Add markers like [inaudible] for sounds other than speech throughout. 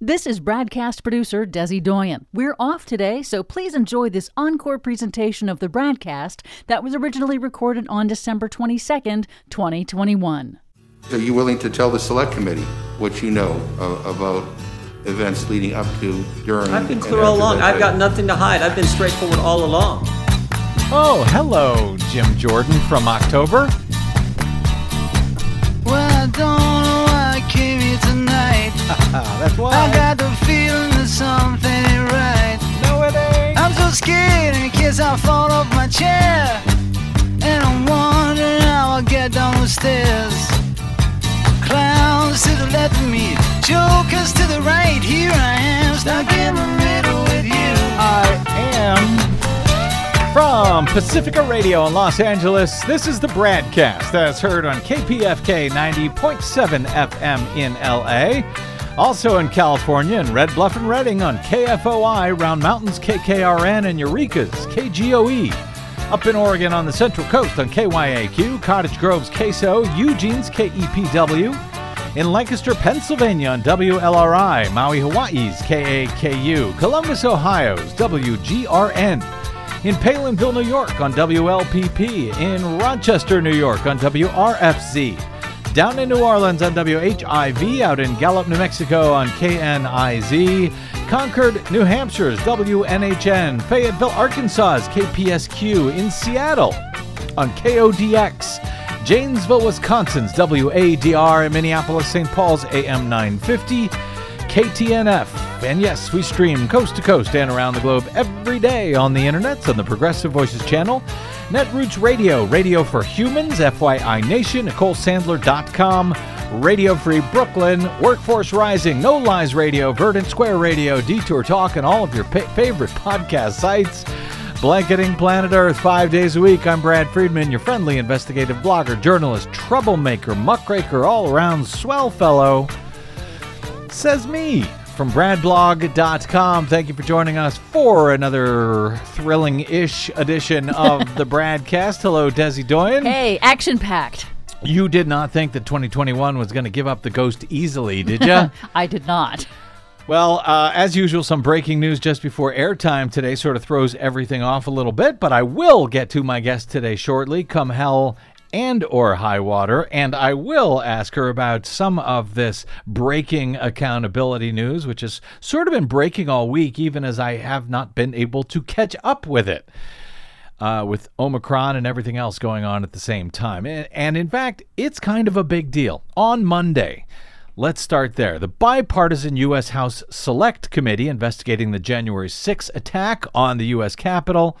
This is BradCast producer Desi Doyen. We're off today, so please enjoy this encore presentation of the BradCast that was originally recorded on December 22nd, 2021. Are you willing to tell the select committee what you know uh, about events leading up to, during? I've been clear all along. I've got nothing to hide. I've been straightforward all along. Oh, hello, Jim Jordan from October. [laughs] That's I got the feeling that something ain't right. No, it ain't. I'm so scared in case I fall off my chair. And I'm wondering how I'll get down the stairs. Clowns to the left of me, jokers to the right. Here I am, stuck in the middle with you. I am from Pacifica Radio in Los Angeles. This is the BradCast as heard on KPFK 90.7 FM in LA. Also in California in Red Bluff and Redding on KFOI, Round Mountains KKRN and Eureka's KGOE. Up in Oregon on the Central Coast on KYAQ, Cottage Grove's KSO, Eugene's KEPW. In Lancaster, Pennsylvania on WLRI, Maui, Hawaii's KAKU, Columbus, Ohio's WGRN. In Palenville, New York on WLPP. In Rochester, New York on WRFZ. Down in New Orleans on WHIV. Out in Gallup, New Mexico on KNIZ. Concord, New Hampshire's WNHN. Fayetteville, Arkansas's KPSQ. In Seattle on KODX. Janesville, Wisconsin's WADR. In Minneapolis, St. Paul's AM 950. KTNF. And yes, we stream coast to coast and around the globe every day on the internet on the Progressive Voices channel, Netroots Radio, Radio for Humans, FYI Nation, NicoleSandler.com, Radio Free Brooklyn, Workforce Rising, No Lies Radio, Verdant Square Radio, Detour Talk, and all of your pa- favorite podcast sites. Blanketing Planet Earth five days a week. I'm Brad Friedman, your friendly investigative blogger, journalist, troublemaker, muckraker, all around swell fellow. Says me from bradblog.com. Thank you for joining us for another thrilling ish edition of [laughs] the Bradcast. Hello, Desi Doyen. Hey, action packed. You did not think that 2021 was going to give up the ghost easily, did you? [laughs] I did not. Well, uh, as usual, some breaking news just before airtime today sort of throws everything off a little bit, but I will get to my guest today shortly, come hell and or high water, and I will ask her about some of this breaking accountability news, which has sort of been breaking all week, even as I have not been able to catch up with it. Uh, with Omicron and everything else going on at the same time. And, in fact, it's kind of a big deal. On Monday, Let's start there. The bipartisan U.S. House Select Committee investigating the January 6 attack on the U.S. Capitol,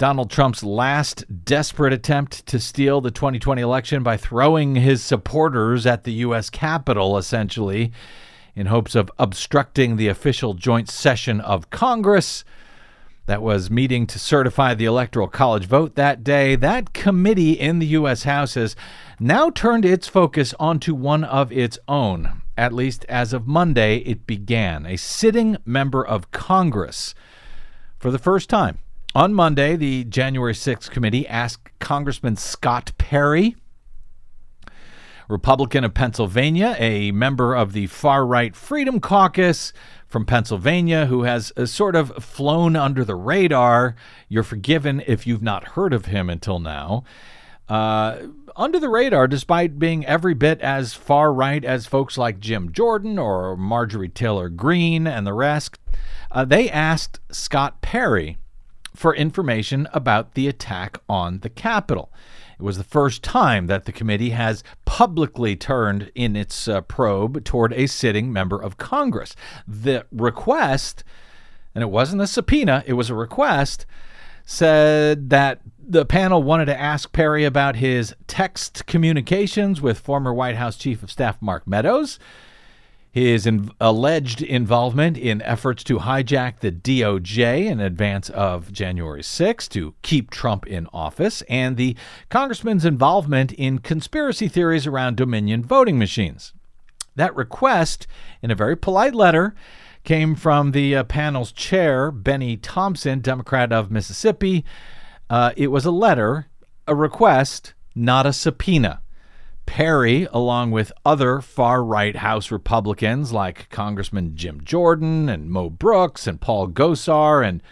Donald Trump's last desperate attempt to steal the 2020 election by throwing his supporters at the U.S. Capitol, essentially, in hopes of obstructing the official joint session of Congress that was meeting to certify the Electoral College vote that day. That committee in the U.S. House has now turned its focus onto one of its own. At least as of Monday, it began. A sitting member of Congress for the first time. On Monday, the January 6th committee asked Congressman Scott Perry, Republican of Pennsylvania, a member of the far right Freedom Caucus from Pennsylvania, who has uh, sort of flown under the radar. You're forgiven if you've not heard of him until now. Uh, under the radar, despite being every bit as far right as folks like Jim Jordan or Marjorie Taylor Greene and the rest, uh, they asked Scott Perry for information about the attack on the Capitol. It was the first time that the committee has publicly turned in its uh, probe toward a sitting member of Congress. The request, and it wasn't a subpoena, it was a request, said that the panel wanted to ask Perry about his text communications with former White House Chief of Staff Mark Meadows, his in- alleged involvement in efforts to hijack the DOJ in advance of January 6 to keep Trump in office, and the congressman's involvement in conspiracy theories around Dominion voting machines. That request, in a very polite letter, came from the uh, panel's chair, Benny Thompson, Democrat of Mississippi. Uh, it was a letter, a request, not a subpoena. Perry, along with other far right House Republicans like Congressman Jim Jordan and Mo Brooks and Paul Gosar and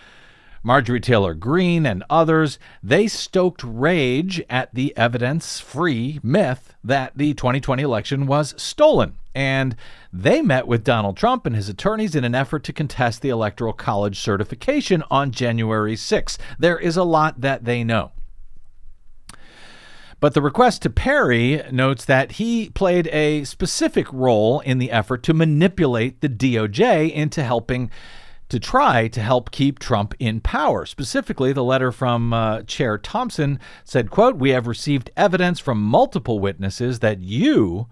Marjorie Taylor Greene and others, they stoked rage at the evidence free myth that the 2020 election was stolen. And they met with Donald Trump and his attorneys in an effort to contest the Electoral College certification on January 6. There is a lot that they know. But the request to Perry notes that he played a specific role in the effort to manipulate the DOJ into helping to try to help keep Trump in power. Specifically, the letter from uh, Chair Thompson said, quote, "We have received evidence from multiple witnesses that you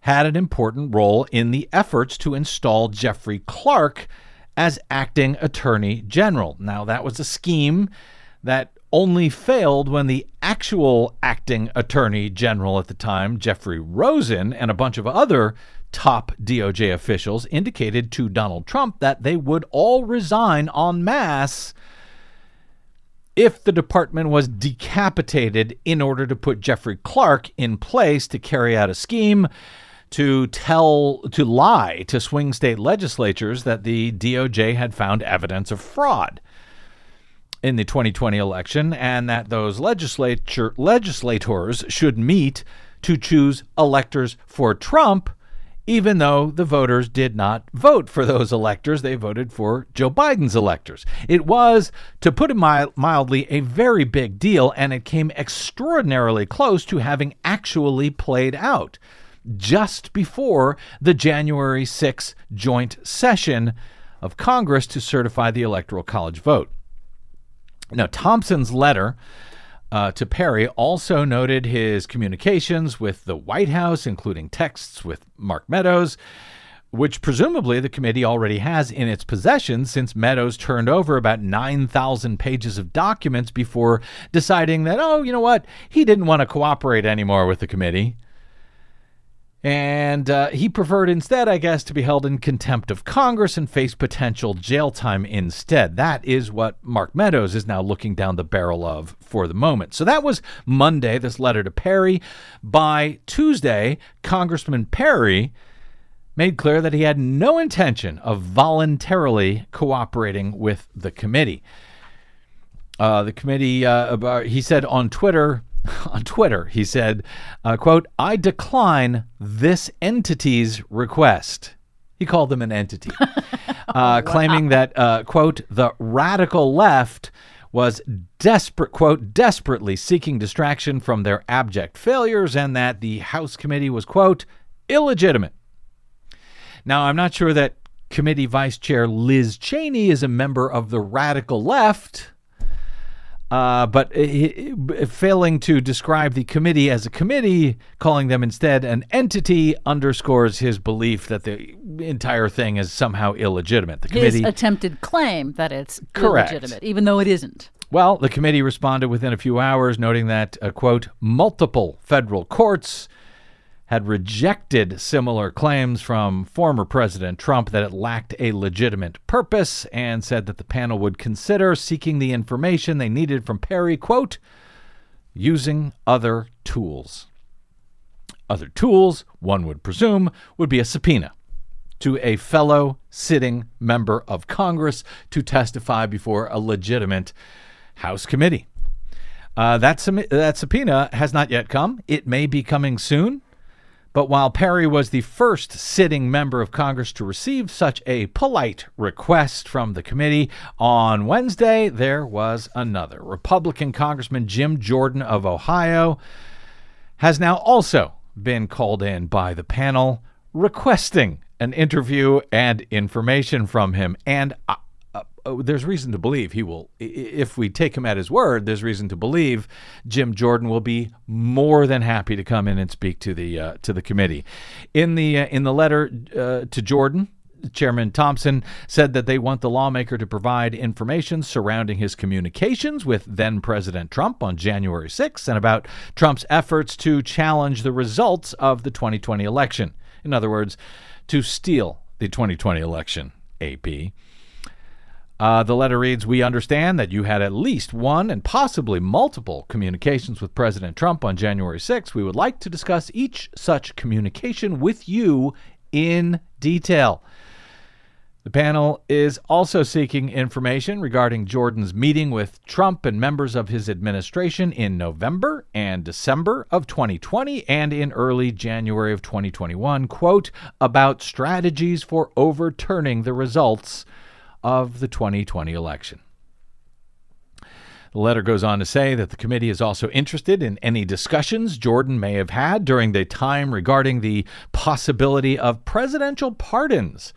had an important role in the efforts to install Jeffrey Clark as acting attorney general." Now, that was a scheme that only failed when the actual acting attorney general at the time, Jeffrey Rosen, and a bunch of other top DOJ officials indicated to Donald Trump that they would all resign en masse if the department was decapitated in order to put Jeffrey Clark in place to carry out a scheme to tell to lie to swing state legislatures that the DOJ had found evidence of fraud in the 2020 election and that those legislature legislators should meet to choose electors for Trump even though the voters did not vote for those electors. They voted for Joe Biden's electors. It was, to put it mildly, a very big deal, and it came extraordinarily close to having actually played out just before the January 6 joint session of Congress to certify the Electoral College vote. Now, Thompson's letter uh, to Perry also noted his communications with the White House, including texts with Mark Meadows, which presumably the committee already has in its possession since Meadows turned over about 9,000 pages of documents before deciding that, oh, you know what, he didn't want to cooperate anymore with the committee. And uh, he preferred instead, I guess, to be held in contempt of Congress and face potential jail time instead. That is what Mark Meadows is now looking down the barrel of for the moment. So that was Monday, this letter to Perry. By Tuesday, Congressman Perry made clear that he had no intention of voluntarily cooperating with the committee. Uh, the committee, uh, he said on Twitter, [laughs] on Twitter. He said, uh, quote, I decline this entity's request. He called them an entity, [laughs] uh, wow. claiming that, uh, quote, the radical left was desperate, quote, desperately seeking distraction from their abject failures and that the House committee was, quote, illegitimate. Now, I'm not sure that committee vice chair Liz Cheney is a member of the radical left uh, but failing to describe the committee as a committee, calling them instead an entity, underscores his belief that the entire thing is somehow illegitimate. The committee his attempted claim that it's correct. illegitimate, even though it isn't. Well, the committee responded within a few hours, noting that, uh, quote, multiple federal courts had rejected similar claims from former President Trump that it lacked a legitimate purpose and said that the panel would consider seeking the information they needed from Perry, quote, using other tools. Other tools, one would presume, would be a subpoena to a fellow sitting member of Congress to testify before a legitimate House committee. Uh, that, that subpoena has not yet come. It may be coming soon. But while Perry was the first sitting member of Congress to receive such a polite request from the committee, on Wednesday there was another. Republican Congressman Jim Jordan of Ohio has now also been called in by the panel requesting an interview and information from him. And uh, there's reason to believe he will, if we take him at his word, there's reason to believe Jim Jordan will be more than happy to come in and speak to the uh, to the committee. In the uh, in the letter uh, to Jordan, Chairman Thompson said that they want the lawmaker to provide information surrounding his communications with then President Trump on January 6th and about Trump's efforts to challenge the results of the 2020 election. In other words, to steal the 2020 election, AP. Uh, the letter reads We understand that you had at least one and possibly multiple communications with President Trump on January 6. We would like to discuss each such communication with you in detail. The panel is also seeking information regarding Jordan's meeting with Trump and members of his administration in November and December of 2020 and in early January of 2021, quote, about strategies for overturning the results of the 2020 election. The letter goes on to say that the committee is also interested in any discussions Jordan may have had during the time regarding the possibility of presidential pardons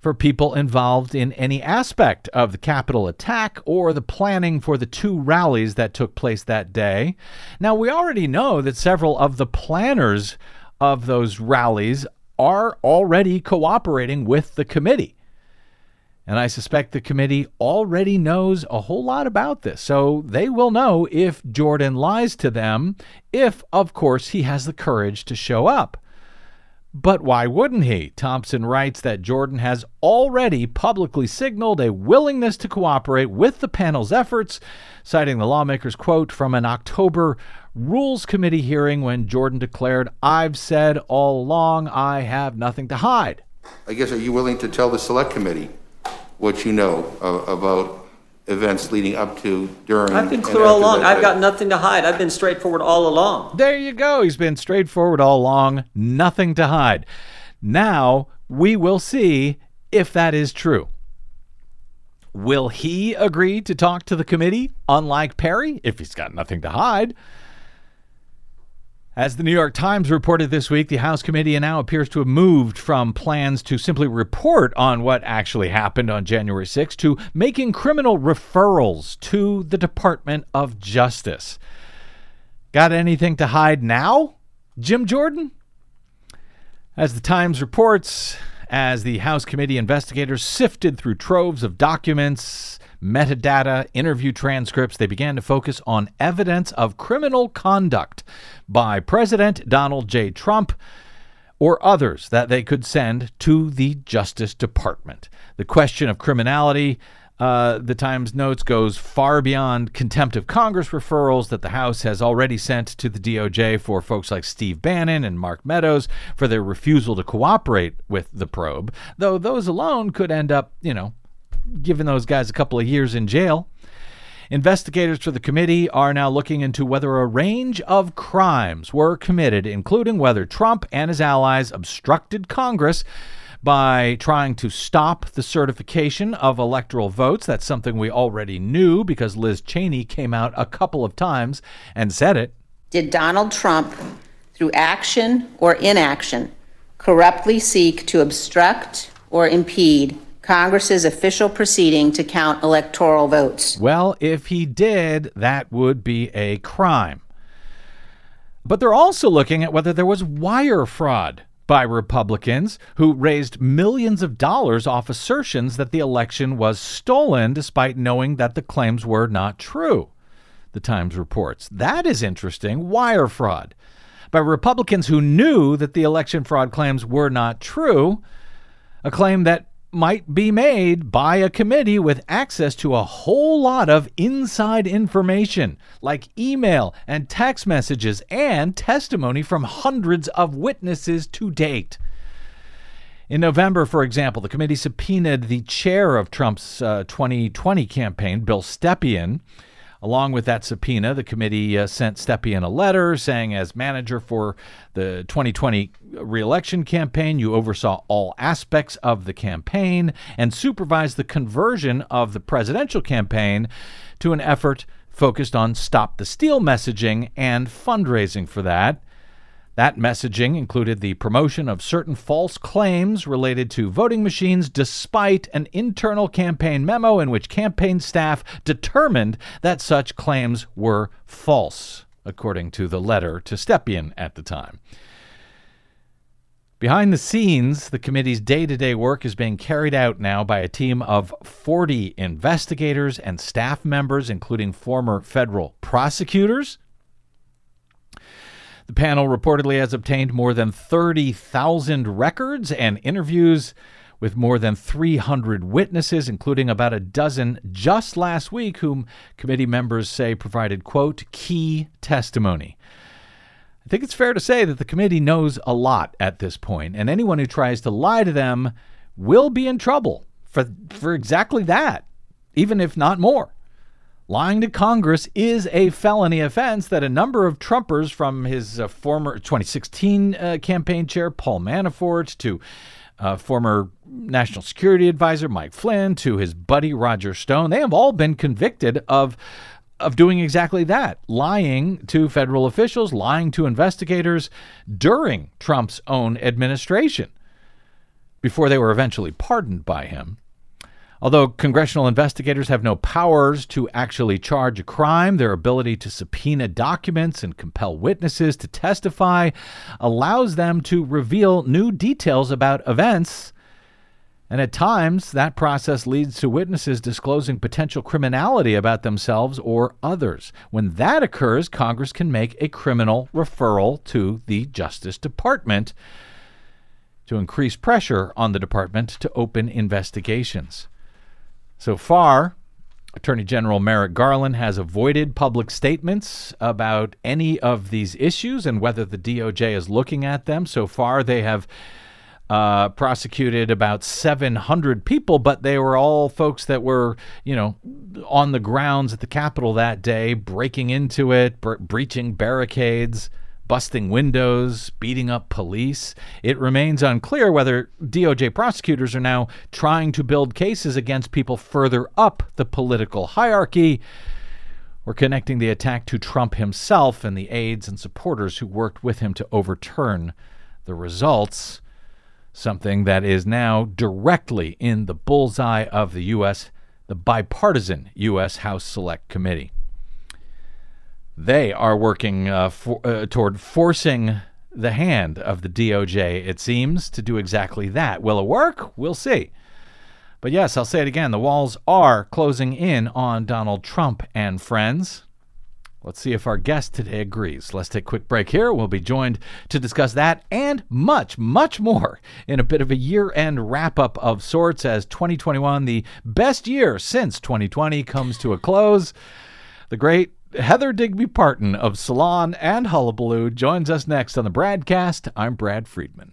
for people involved in any aspect of the Capitol attack or the planning for the two rallies that took place that day. Now, we already know that several of the planners of those rallies are already cooperating with the committee. And I suspect the committee already knows a whole lot about this. So they will know if Jordan lies to them, if, of course, he has the courage to show up. But why wouldn't he? Thompson writes that Jordan has already publicly signaled a willingness to cooperate with the panel's efforts, citing the lawmaker's quote from an October Rules Committee hearing when Jordan declared, I've said all along I have nothing to hide. I guess, are you willing to tell the select committee what you know uh, about events leading up to, during? I've been and clear all after along. that I've got nothing to hide. I've been straightforward all along. There you go. He's been straightforward all along, nothing to hide. Now we will see if that is true. Will he agree to talk to the committee, unlike Perry, if he's got nothing to hide? As the New York Times reported this week, the House committee now appears to have moved from plans to simply report on what actually happened on January 6 to making criminal referrals to the Department of Justice. Got anything to hide now, Jim Jordan? As the Times reports, as the House committee investigators sifted through troves of documents, metadata, interview transcripts, they began to focus on evidence of criminal conduct by President Donald J. Trump or others that they could send to the Justice Department. The question of criminality, uh, the Times notes, goes far beyond contempt of Congress referrals that the House has already sent to the DOJ for folks like Steve Bannon and Mark Meadows for their refusal to cooperate with the probe, though those alone could end up, you know, giving those guys a couple of years in jail. Investigators for the committee are now looking into whether a range of crimes were committed, including whether Trump and his allies obstructed Congress by trying to stop the certification of electoral votes. That's something we already knew because Liz Cheney came out a couple of times and said it. Did Donald Trump, through action or inaction, corruptly seek to obstruct or impede Congress's official proceeding to count electoral votes? Well, if he did, that would be a crime. But they're also looking at whether there was wire fraud by Republicans who raised millions of dollars off assertions that the election was stolen despite knowing that the claims were not true. The Times reports. That is interesting. Wire fraud by Republicans who knew that the election fraud claims were not true, a claim that might be made by a committee with access to a whole lot of inside information, like email and text messages and testimony from hundreds of witnesses to date. In November, for example, the committee subpoenaed the chair of Trump's uh, 2020 campaign, Bill Stepien. Along with that subpoena, the committee uh, sent Stepien a letter saying, as manager for the 2020 reelection campaign, you oversaw all aspects of the campaign and supervised the conversion of the presidential campaign to an effort focused on stop the steal messaging and fundraising for that. That messaging included the promotion of certain false claims related to voting machines, despite an internal campaign memo in which campaign staff determined that such claims were false, according to the letter to Stepien at the time. Behind the scenes, the committee's day to day work is being carried out now by a team of 40 investigators and staff members, including former federal prosecutors. The panel reportedly has obtained more than 30,000 records and interviews with more than 300 witnesses, including about a dozen just last week, whom committee members say provided, quote, key testimony. I think it's fair to say that the committee knows a lot at this point, and anyone who tries to lie to them will be in trouble for, for exactly that, even if not more. Lying to Congress is a felony offense that a number of Trumpers, from his uh, former 2016 uh, campaign chair Paul Manafort to uh, former National Security Advisor Mike Flynn to his buddy Roger Stone, they have all been convicted of of doing exactly that, lying to federal officials, lying to investigators during Trump's own administration before they were eventually pardoned by him. Although congressional investigators have no powers to actually charge a crime, their ability to subpoena documents and compel witnesses to testify allows them to reveal new details about events. And at times, that process leads to witnesses disclosing potential criminality about themselves or others. When that occurs, Congress can make a criminal referral to the Justice Department to increase pressure on the department to open investigations. So far, Attorney General Merrick Garland has avoided public statements about any of these issues and whether the DOJ is looking at them. So far, they have uh, prosecuted about 700 people, but they were all folks that were, you know, on the grounds at the Capitol that day, breaking into it, bre- breaching barricades busting windows, beating up police. It remains unclear whether DOJ prosecutors are now trying to build cases against people further up the political hierarchy or connecting the attack to Trump himself and the aides and supporters who worked with him to overturn the results, something that is now directly in the bullseye of the U.S., the bipartisan U.S. House Select Committee. They are working uh, for, uh, toward forcing the hand of the DOJ, it seems, to do exactly that. Will it work? We'll see. But yes, I'll say it again the walls are closing in on Donald Trump and friends. Let's see if our guest today agrees. Let's take a quick break here. We'll be joined to discuss that and much, much more in a bit of a year end wrap up of sorts as 2021, the best year since 2020, comes to a close. The great Heather Digby Parton of Salon and Hullabaloo joins us next on the BradCast. I'm Brad Friedman.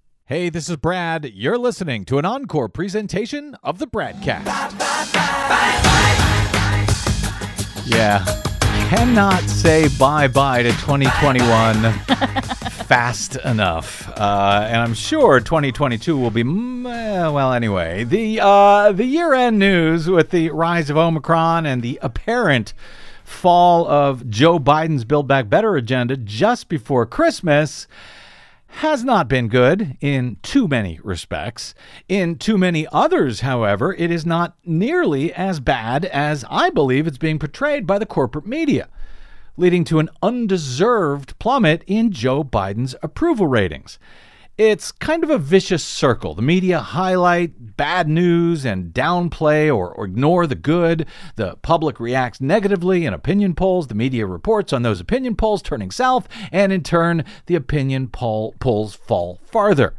Hey, this is Brad. You're listening to an encore presentation of the BradCast. Yeah. Cannot say bye bye to 2021 [laughs] fast enough. Uh, and I'm sure 2022 will be, mm, eh, well, anyway. The, uh, the year end news with the rise of Omicron and the apparent fall of Joe Biden's Build Back Better agenda just before Christmas has not been good in too many respects. In too many others, however, it is not nearly as bad as I believe it's being portrayed by the corporate media, leading to an undeserved plummet in Joe Biden's approval ratings. It's kind of a vicious circle. The media highlight bad news and downplay or, or, ignore the good. The public reacts negatively in opinion polls. The media reports on those opinion polls turning south, and in turn, the opinion poll polls fall farther.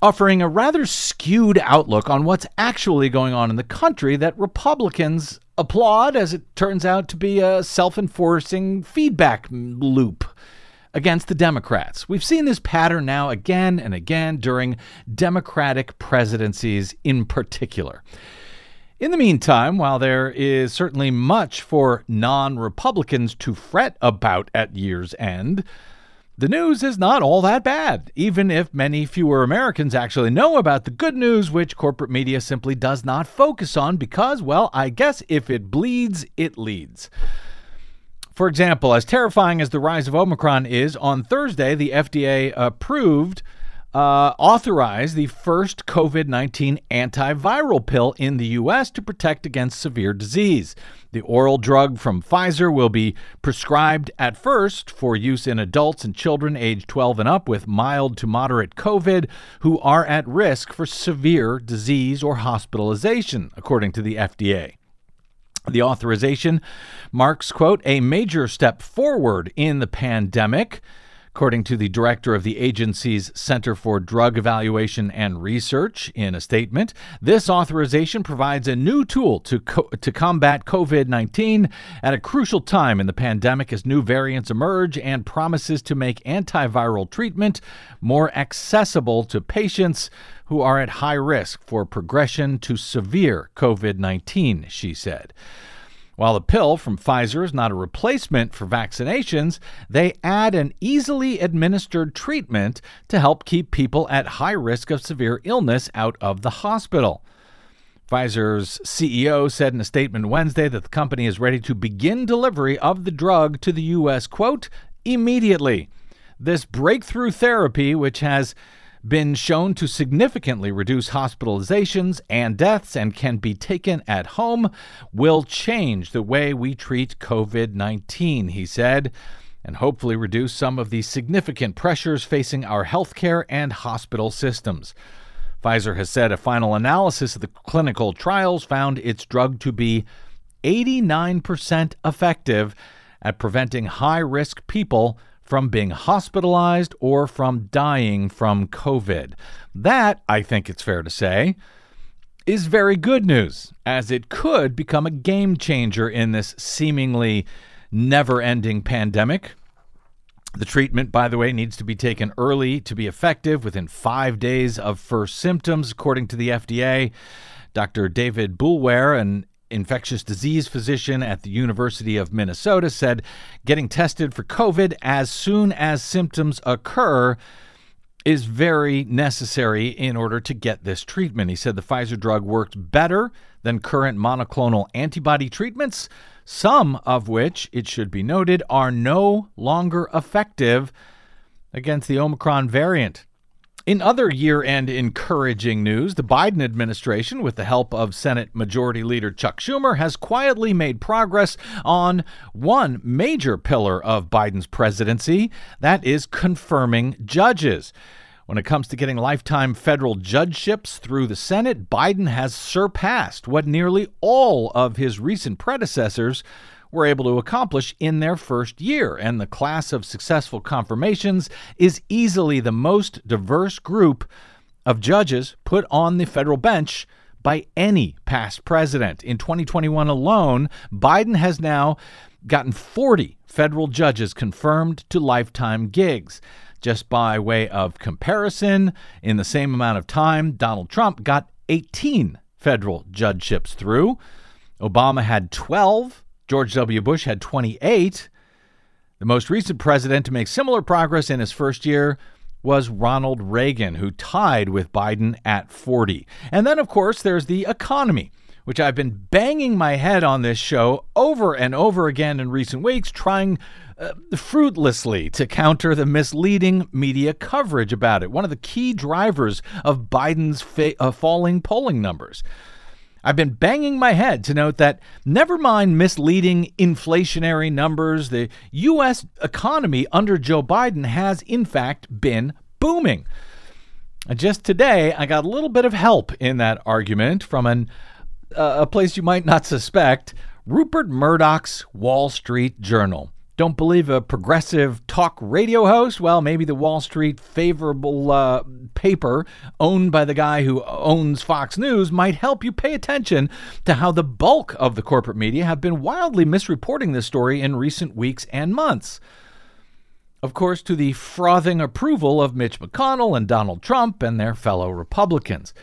Offering a rather skewed outlook on what's actually going on in the country that Republicans applaud as it turns out to be a self enforcing feedback loop against the Democrats. We've seen this pattern now again and again during Democratic presidencies in particular. In the meantime, while there is certainly much for non Republicans to fret about at year's end, the news is not all that bad, even if many fewer Americans actually know about the good news, which corporate media simply does not focus on because, well, I guess if it bleeds, it leads. For example, as terrifying as the rise of Omicron is, on Thursday, the FDA approved, uh, authorized the first COVID 19 antiviral pill in the U.S. to protect against severe disease. The oral drug from Pfizer will be prescribed at first for use in adults and children age 12 and up with mild to moderate COVID who are at risk for severe disease or hospitalization, according to the FDA. The authorization marks, quote, a major step forward in the pandemic. According to the director of the agency's Center for Drug Evaluation and Research, in a statement, this authorization provides a new tool to, co- to combat COVID 19 at a crucial time in the pandemic as new variants emerge and promises to make antiviral treatment more accessible to patients who are at high risk for progression to severe COVID 19, she said. While the pill from Pfizer is not a replacement for vaccinations, they add an easily administered treatment to help keep people at high risk of severe illness out of the hospital. Pfizer's CEO said in a statement Wednesday that the company is ready to begin delivery of the drug to the U.S., quote, immediately. This breakthrough therapy, which has been shown to significantly reduce hospitalizations and deaths and can be taken at home will change the way we treat COVID 19, he said, and hopefully reduce some of the significant pressures facing our healthcare and hospital systems. Pfizer has said a final analysis of the clinical trials found its drug to be 89% effective at preventing high risk people from being hospitalized or from dying from COVID. That, I think it's fair to say, is very good news, as it could become a game changer in this seemingly never ending pandemic. The treatment, by the way, needs to be taken early to be effective within five days of first symptoms, according to the FDA. Dr. David Boulware, an infectious disease physician at the University of Minnesota, said getting tested for COVID as soon as symptoms occur is very necessary in order to get this treatment. He said the Pfizer drug worked better than current monoclonal antibody treatments, some of which, it should be noted, are no longer effective against the Omicron variant. In other year end encouraging news, the Biden administration, with the help of Senate Majority Leader Chuck Schumer, has quietly made progress on one major pillar of Biden's presidency that is confirming judges. When it comes to getting lifetime federal judgeships through the Senate, Biden has surpassed what nearly all of his recent predecessors were able to accomplish in their first year. And the class of successful confirmations is easily the most diverse group of judges put on the federal bench by any past president. In 2021 alone, Biden has now gotten 40 federal judges confirmed to lifetime gigs. Just by way of comparison, in the same amount of time, Donald Trump got 18 federal judgeships through. Obama had 12. George W. Bush had 28. The most recent president to make similar progress in his first year was Ronald Reagan, who tied with Biden at 40. And then, of course, there's the economy, which I've been banging my head on this show over and over again in recent weeks, trying uh, fruitlessly to counter the misleading media coverage about it. One of the key drivers of Biden's fa- uh, falling polling numbers. I've been banging my head to note that never mind misleading inflationary numbers, the U.S. economy under Joe Biden has in fact been booming. Just today, I got a little bit of help in that argument from an, uh, a place you might not suspect Rupert Murdoch's Wall Street Journal. Don't believe a progressive talk radio host? Well, maybe the Wall Street favorable uh, paper owned by the guy who owns Fox News might help you pay attention to how the bulk of the corporate media have been wildly misreporting this story in recent weeks and months. Of course, to the frothing approval of Mitch McConnell and Donald Trump and their fellow Republicans.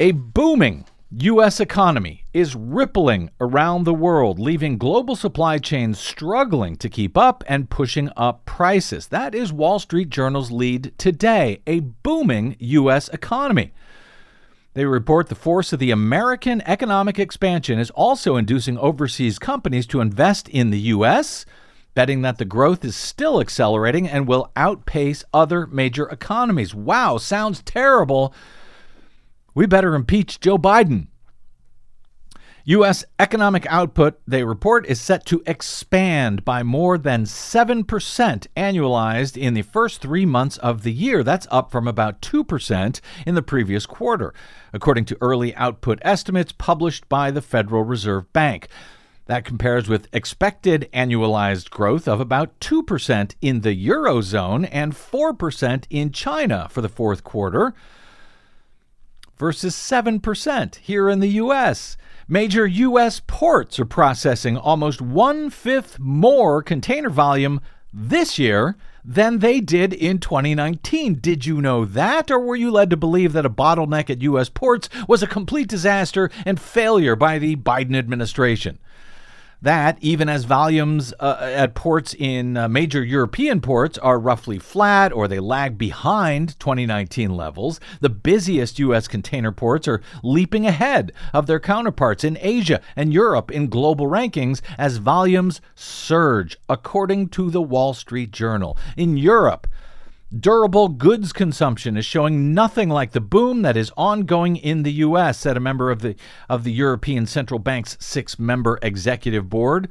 A booming U.S. economy is rippling around the world, leaving global supply chains struggling to keep up and pushing up prices. That is Wall Street Journal's lead today a booming U.S. economy. They report the force of the American economic expansion is also inducing overseas companies to invest in the U.S., betting that the growth is still accelerating and will outpace other major economies. Wow, sounds terrible. We better impeach Joe Biden. U.S. economic output, they report, is set to expand by more than 7% annualized in the first three months of the year. That's up from about 2% in the previous quarter, according to early output estimates published by the Federal Reserve Bank. That compares with expected annualized growth of about 2% in the Eurozone and 4% in China for the fourth quarter versus 7% here in the U.S. Major U.S. ports are processing almost one fifth more container volume this year than they did in 2019. Did you know that? Or were you led to believe that a bottleneck at U.S. ports was a complete disaster and failure by the Biden administration? That, even as volumes uh, at ports in uh, major European ports are roughly flat or they lag behind 2019 levels, the busiest U.S. container ports are leaping ahead of their counterparts in Asia and Europe in global rankings as volumes surge, according to the Wall Street Journal. In Europe, Durable goods consumption is showing nothing like the boom that is ongoing in the U.S., said a member of the, of the European Central Bank's six member executive board.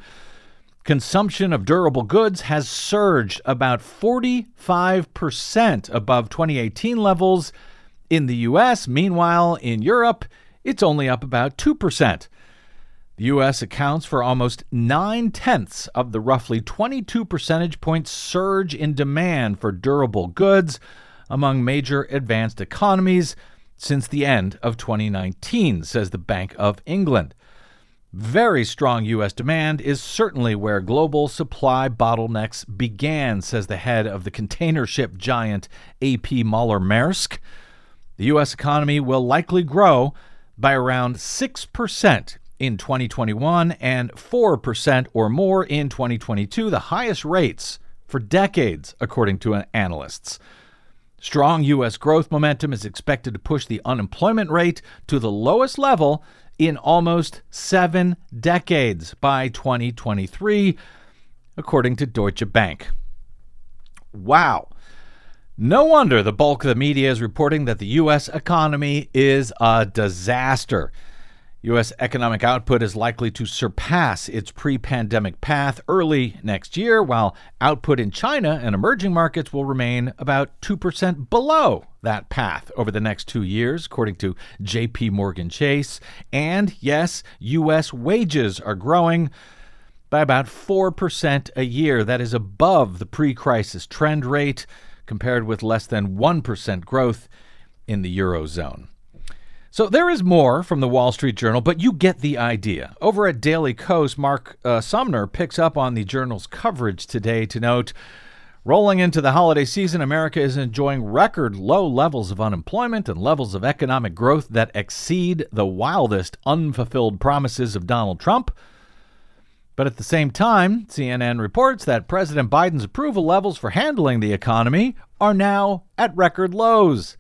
Consumption of durable goods has surged about 45% above 2018 levels in the U.S. Meanwhile, in Europe, it's only up about 2%. The U.S. accounts for almost nine tenths of the roughly 22 percentage point surge in demand for durable goods among major advanced economies since the end of 2019, says the Bank of England. Very strong U.S. demand is certainly where global supply bottlenecks began, says the head of the container ship giant AP Moller Maersk. The U.S. economy will likely grow by around 6% in 2021 and 4% or more in 2022, the highest rates for decades, according to analysts. Strong U.S. growth momentum is expected to push the unemployment rate to the lowest level in almost seven decades by 2023, according to Deutsche Bank. Wow. No wonder the bulk of the media is reporting that the U.S. economy is a disaster. U.S. economic output is likely to surpass its pre pandemic path early next year, while output in China and emerging markets will remain about 2% below that path over the next two years, according to JP Morgan Chase. And yes, U.S. wages are growing by about 4% a year. That is above the pre crisis trend rate, compared with less than 1% growth in the Eurozone. So there is more from the Wall Street Journal, but you get the idea. Over at Daily Kos, Mark uh, Sumner picks up on the journal's coverage today to note rolling into the holiday season, America is enjoying record low levels of unemployment and levels of economic growth that exceed the wildest unfulfilled promises of Donald Trump. But at the same time, CNN reports that President Biden's approval levels for handling the economy are now at record lows.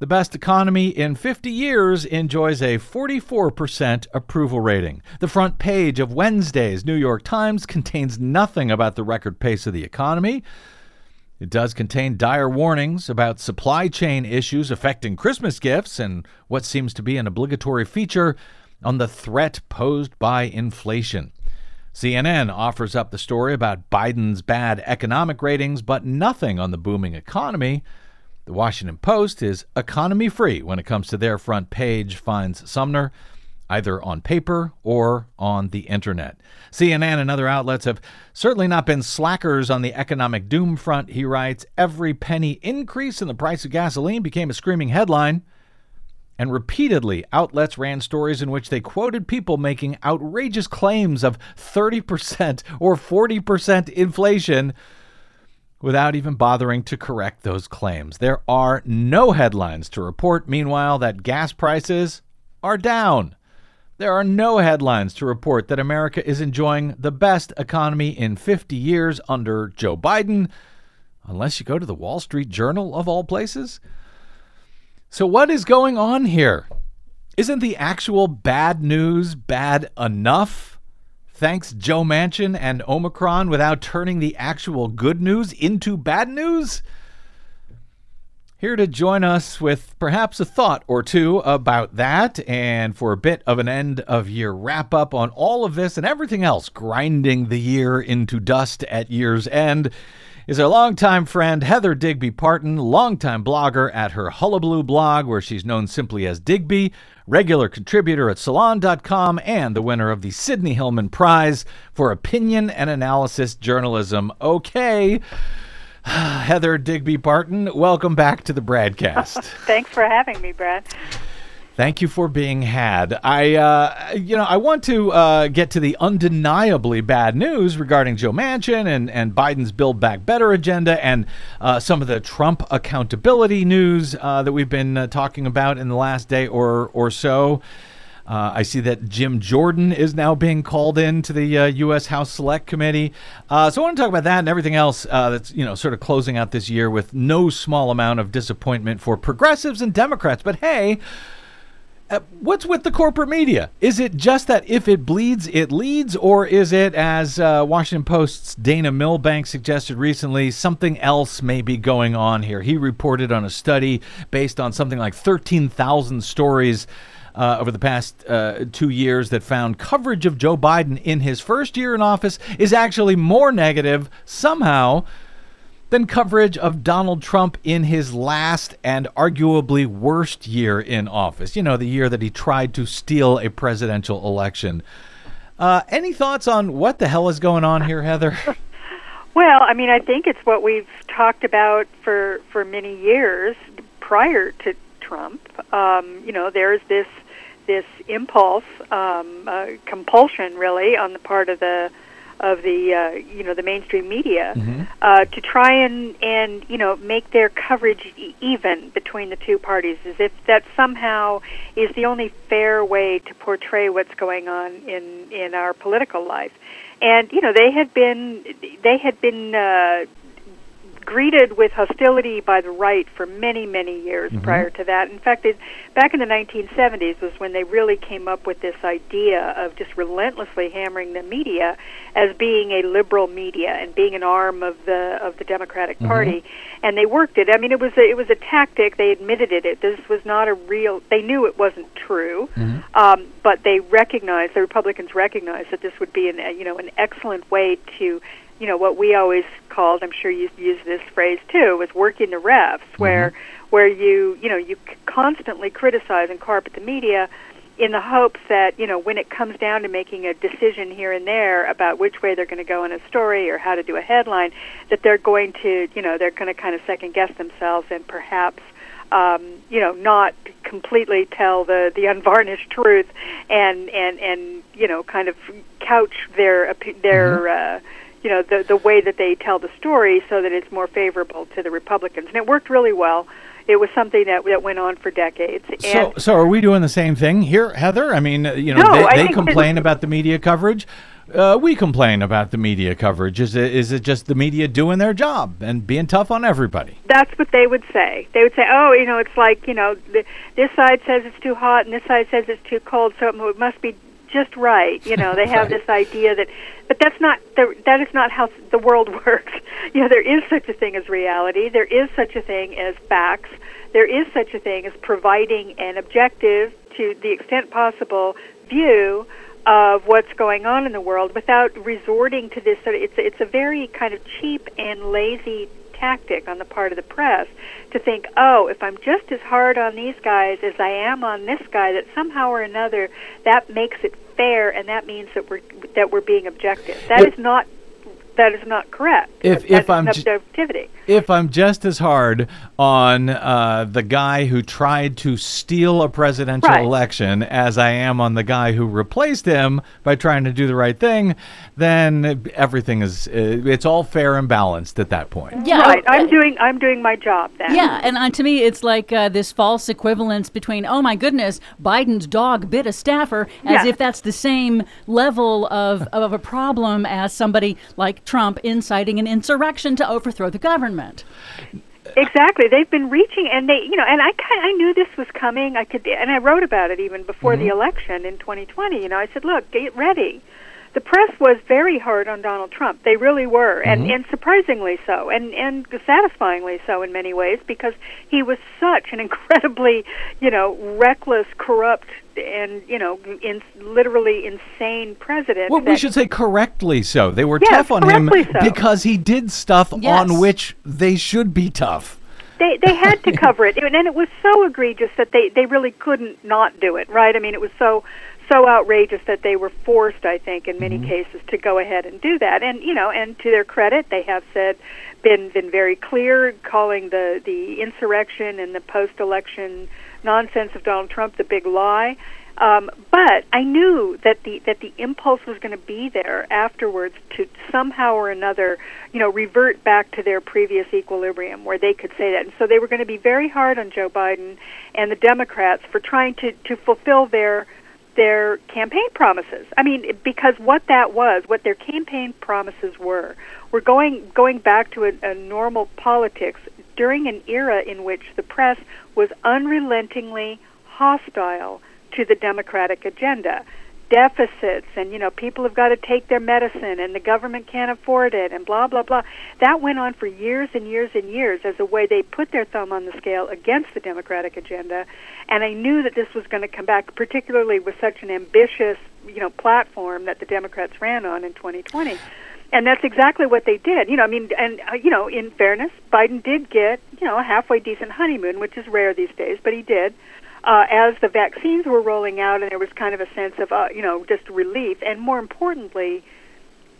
The best economy in 50 years enjoys a 44% approval rating. The front page of Wednesday's New York Times contains nothing about the record pace of the economy. It does contain dire warnings about supply chain issues affecting Christmas gifts and what seems to be an obligatory feature on the threat posed by inflation. CNN offers up the story about Biden's bad economic ratings, but nothing on the booming economy. The Washington Post is economy free when it comes to their front page, finds Sumner either on paper or on the internet. CNN and other outlets have certainly not been slackers on the economic doom front, he writes. Every penny increase in the price of gasoline became a screaming headline. And repeatedly, outlets ran stories in which they quoted people making outrageous claims of 30% or 40% inflation without even bothering to correct those claims. There are no headlines to report, meanwhile, that gas prices are down. There are no headlines to report that America is enjoying the best economy in 50 years under Joe Biden, unless you go to the Wall Street Journal of all places. So, what is going on here? Isn't the actual bad news bad enough? Thanks, Joe Manchin and Omicron, without turning the actual good news into bad news? Here to join us with perhaps a thought or two about that, and for a bit of an end of year wrap up on all of this and everything else grinding the year into dust at year's end, is our longtime friend Heather Digby Parton, longtime blogger at her Hullabaloo blog, where she's known simply as Digby, regular contributor at Salon.com, and the winner of the Sidney Hillman Prize for Opinion and Analysis Journalism. Okay. [sighs] Heather Digby Parton, welcome back to the BradCast. [laughs] Thanks for having me, Brad. Thank you for being had. I, uh, you know, I want to uh, get to the undeniably bad news regarding Joe Manchin and, and Biden's Build Back Better agenda and uh, some of the Trump accountability news uh, that we've been uh, talking about in the last day or or so. Uh, I see that Jim Jordan is now being called in to the U.S. House Select Committee. So I want to talk about that and everything else that's you know sort of closing out this year with no small amount of disappointment for progressives and Democrats. But hey. Uh, what's with the corporate media? Is it just that if it bleeds, it leads, or is it, as uh, Washington Post's Dana Milbank suggested recently, something else may be going on here? He reported on a study based on something like 13,000 stories uh, over the past uh, two years that found coverage of Joe Biden in his first year in office is actually more negative somehow than coverage of Donald Trump in his last and arguably worst year in office. You know, the year that he tried to steal a presidential election. Uh, any thoughts on what the hell is going on here, Heather? [laughs] [laughs] Well, I mean, I think it's what we've talked about for for many years prior to Trump. Um, you know, there's this this impulse, um, uh, compulsion, really, on the part of the of the uh, you know the mainstream media Mm-hmm. uh, to try and and you know make their coverage e- even between the two parties, as if that somehow is the only fair way to portray what's going on in in our political life. And you know they had been they had been uh, greeted with hostility by the right for many, many years mm-hmm. prior to that. In fact, it, back in the 1970s was when they really came up with this idea of just relentlessly hammering the media as being a liberal media and being an arm of the of the Democratic mm-hmm. Party. And they worked it. I mean, it was a, it was a tactic. They admitted it. it. This was not a real. They knew it wasn't true, mm-hmm. um, but they recognized the Republicans recognized that this would be an you know an excellent way to you know what we always called i'm sure you use this phrase too was working the refs where where you you know you constantly criticize and carpet the media in the hopes that you know when it comes down to making a decision here and there about which way they're going to go in a story or how to do a headline that they're going to you know they're going to kind of second guess themselves and perhaps um, you know, not completely tell the the unvarnished truth, and and and you know, kind of couch their their uh, you know the the way that they tell the story so that it's more favorable to the Republicans, and it worked really well. It was something that that went on for decades. So, And so are we doing the same thing here, Heather? I mean, uh, you know, No, they, they complain that- about the media coverage. Uh, we complain about the media coverage. Is it is it just the media doing their job and being tough on everybody? that's what they would say. They would say, "Oh, you know, it's like you know, th- this side says it's too hot, and this side says it's too cold, so it must be just right." You know, they [laughs] have Right. this idea that, but that's not the, that is not how the world [laughs] works. You know, there is such a thing as reality. There is such a thing as facts. There is such a thing as providing an objective, to the extent possible, view of what's going on in the world without resorting to this. Sort of, it's it's a very kind of cheap and lazy tactic on the part of the press to think, oh, if I'm just as hard on these guys as I am on this guy, that somehow or another that makes it fair, and that means that we're that we're being objective. That is If- not that is not correct. If- if I'm is ju- objectivity. If I'm just as hard on uh, the guy who tried to steal a presidential Right. election as I am on the guy who replaced him by trying to do the right thing, then everything is uh, it's all fair and balanced at that point. Yeah, right. uh, I'm doing I'm doing my job then. Yeah, and uh, to me, it's like uh, this false equivalence between, oh my goodness, Biden's dog bit a staffer, as Yeah. if that's the same level of, of a problem as somebody like Trump inciting an insurrection to overthrow the government. Exactly. They've been reaching, and they, you know, and I kind, I knew this was coming. I could, and I wrote about it even before the mm-hmm. election in 2020. You know, I said, look, get ready. The press was very hard on Donald Trump. They really were, and mm-hmm. and surprisingly so, and and satisfyingly so in many ways because he was such an [laughs] incredibly, you know, reckless, corrupt, and you know, in, literally insane president. Well, we should say correctly so. They were Yes, tough on him so. because he did stuff Yes. on which they should be tough. they they had to [laughs] cover it, and it was so egregious that they they really couldn't not do it, right? I mean, it was so so outrageous that they were forced, I think, in many mm-hmm. cases, to go ahead and do that. And you know, and to their credit, they have said been been very clear, calling the the insurrection and the post election nonsense of Donald Trump the big lie. Um, but I knew that the that the impulse was going to be there afterwards to somehow or another, you know, revert back to their previous equilibrium where they could say that. And so they were going to be very hard on Joe Biden and the Democrats for trying to to fulfill their their campaign promises. I mean, because what that was, what their campaign promises were, were going going back to a, a normal politics during an era in which the press was unrelentingly hostile to the Democratic agenda. Deficits and you know people have got to take their medicine and the government can't afford it and blah blah blah. That went on for years and years and years as a way they put their thumb on the scale against the Democratic agenda. And I knew that this was going to come back, particularly with such an ambitious you know platform that the Democrats ran on in 2020. And that's exactly what they did. You know, I mean, and uh, you know, in fairness, Biden did get you know a halfway decent honeymoon, which is rare these days, but he did. Uh, as the vaccines were rolling out, and there was kind of a sense of uh, you know just relief, and more importantly,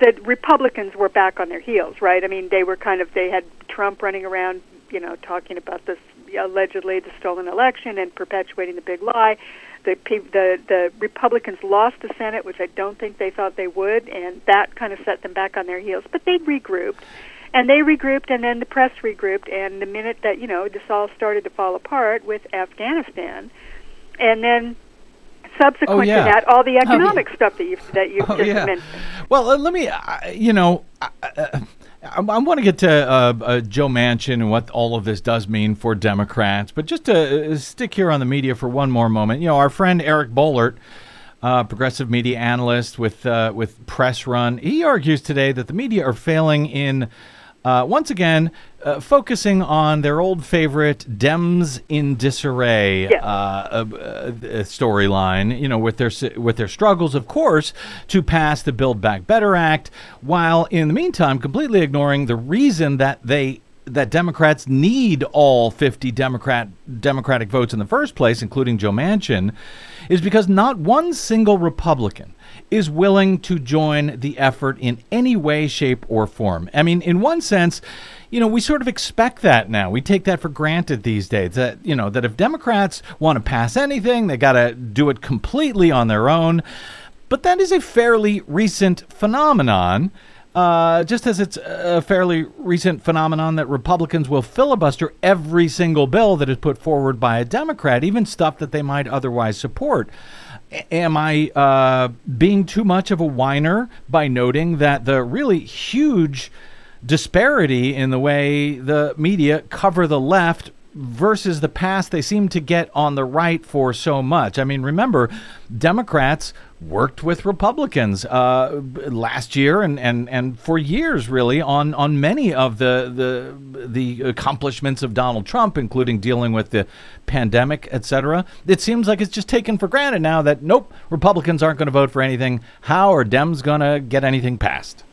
the Republicans were back on their heels, right? I mean, they were kind of they had Trump running around, you know, talking about this allegedly the stolen election and perpetuating the big lie. The the the Republicans lost the Senate, which I don't think they thought they would, and that kind of set them back on their heels. But they regrouped, and they regrouped, and then the press regrouped. And the minute that you know this all started to fall apart with Afghanistan, and then subsequent Oh, yeah. to that, all the economic stuff that you've that you Oh, just yeah. mentioned. Well, uh, let me, uh, you know, I, uh, I, I want to get to uh, uh, Joe Manchin and what all of this does mean for Democrats, but just to uh, stick here on the media for one more moment. You know, our friend Eric Boehlert, uh, progressive media analyst with uh, with Press Run, he argues today that the media are failing in. Uh, once again, uh, focusing on their old favorite Dems in disarray uh, uh, uh, storyline, you know, with their with their struggles, of course, to pass the Build Back Better Act, while in the meantime completely ignoring the reason that they that Democrats need all 50 Democrat Democratic votes in the first place, including Joe Manchin, is because not one single Republican is willing to join the effort in any way, shape, or form. I mean, in one sense, you know, we sort of expect that now. We take that for granted these days. That you know that if Democrats want to pass anything, they got to do it completely on their own. But that is a fairly recent phenomenon. Uh, just as it's a fairly recent phenomenon that Republicans will filibuster every single bill that is put forward by a Democrat, even stuff that they might otherwise support. Am I uh, being too much of a whiner by noting that the really huge disparity in the way the media cover the left versus the past they seem to get on the right for so much. I mean, remember, Democrats worked with Republicans uh, last year and, and, and for years, really, on, on many of the, the the accomplishments of Donald Trump, including dealing with the pandemic, et cetera. It seems like it's just taken for granted now that nope, Republicans aren't going to vote for anything. How are Dems going to get anything passed?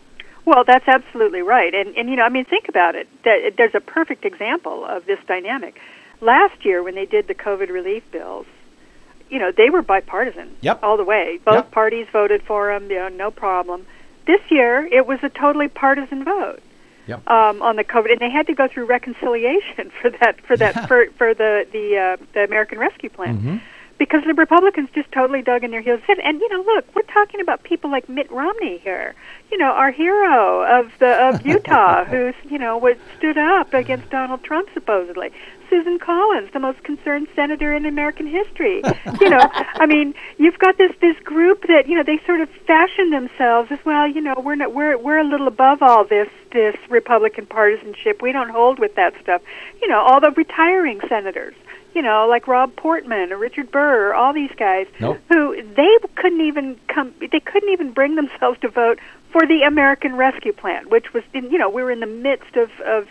Well, that's absolutely right. And and you know, I mean, think about it. There's a perfect example of this dynamic. Last year when they did the COVID relief bills, you know, they were bipartisan Yep. all the way. Both Yep. parties voted for them, you know, no problem. This year it was a totally partisan vote. Yep. Um, on the COVID, and they had to go through reconciliation [laughs] for that for that Yeah. for for the the uh, the American Rescue Plan Mhm. Because the Republicans just totally dug in their heels. And, and you know, look, we're talking about people like Mitt Romney here. You know, our hero of the of [laughs] Utah, who's you know was stood up against Donald Trump supposedly. Susan Collins, the most concerned senator in American history. you know, [laughs] I mean, you've got this this group that you know they sort of fashion themselves as well. You know, we're not we're we're a little above all this this Republican partisanship. We don't hold with that stuff. You know, all the retiring senators you know, like Rob Portman or Richard Burr, or all these guys Nope. who they couldn't even come, they couldn't even bring themselves to vote for the American Rescue Plan, which was, in, you know, we were in the midst of, of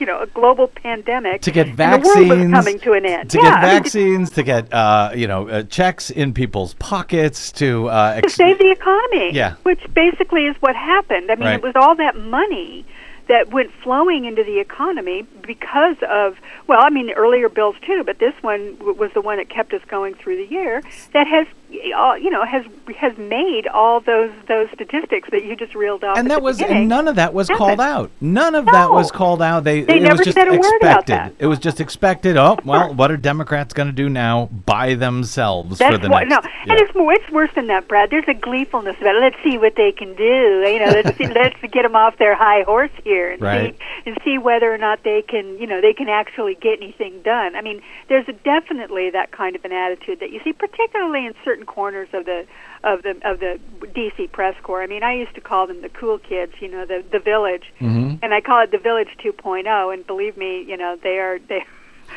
you know, a global pandemic to get vaccines, the world was coming to an end. to yeah, get vaccines, to get uh, you know uh, checks in people's pockets, to uh, to ex- save the economy. Yeah. Which basically is what happened. I mean, Right. it was all that money that went flowing into the economy because of well, I mean earlier bills too, but this one was the one that kept us going through the year. That has, you know, has has made all those those statistics that you just reeled off. and at that was and none of that was called out. None of that was called out. They, They it never was just said a word about expected. that. It was just expected. Oh well, what are Democrats going to do now by themselves That's for the what, next? no, yeah. and it's more. It's worse than that, Brad. There's a gleefulness about it. Let's see what they can do. You know, let's see, let's get them off their high horse here and Right. see and see whether or not they can. You know, they can actually get anything done. I mean, there's a, definitely that kind of an attitude that you see, particularly in certain corners of the of the of the DC press corps. I mean, I used to call them the cool kids. You know, the the village, Mhm. and I call it the village 2.0. And believe me, you know, they are they.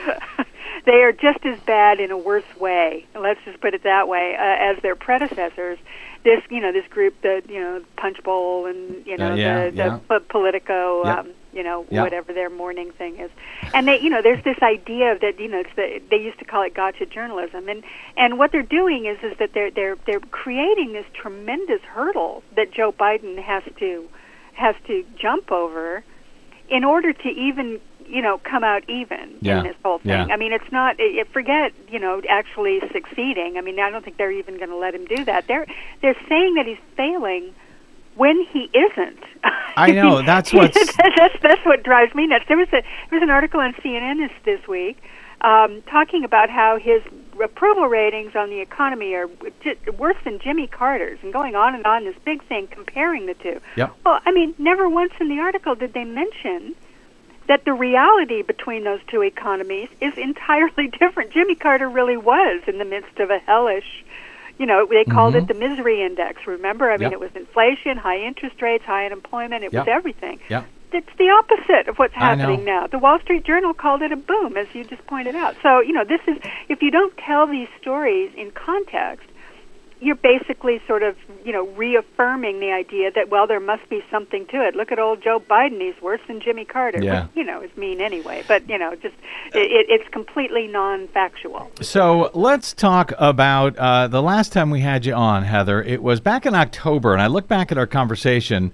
[laughs] they are just as bad in a worse way. Let's just put it that way uh, as their predecessors. This, you know, this group, the you know, Punchbowl, and you know, Uh, yeah, the, the Po- Politico, Yep. um, you know, Yep. whatever their morning thing is. And they, you know, there's this idea of that, you know, it's the, they used to call it gotcha journalism, and and what they're doing is is that they're they're they're creating this tremendous hurdle that Joe Biden has to has to jump over in order to even you know come out even Yeah. in this whole thing. Yeah. I mean, it's not. It, it- forget you know actually succeeding. I mean, I don't think they're even going to let him do that. They're they're saying that he's failing when he isn't. I [laughs] know, that's [laughs] what that's that's what drives me nuts. There was a there was an article on CNN this this week um, talking about how his approval ratings on the economy are j- worse than Jimmy Carter's, and going on and on. This big thing comparing the two. Yep. Well, I mean, never once in the article did they mention that the reality between those two economies is [laughs] entirely different. Jimmy Carter really was in the midst of a hellish, you know, they called it mm-hmm. the misery index, remember? I mean, Yep. it was inflation, high interest rates, high unemployment, it was everything. Yep. It's the opposite of what's happening now. The Wall Street Journal called it a boom, as you just pointed out. So, you know, this is, if you don't tell these stories in context, you're basically sort of, you know, reaffirming the idea that, well, there must be something to it. Look at old Joe Biden; he's worse than Jimmy Carter. Yeah. Which, you know, is mean anyway. But you know, just it, it, it's completely non-factual. So let's talk about uh, the last time we had you on, Heather. It was back in October, and I look back at our conversation,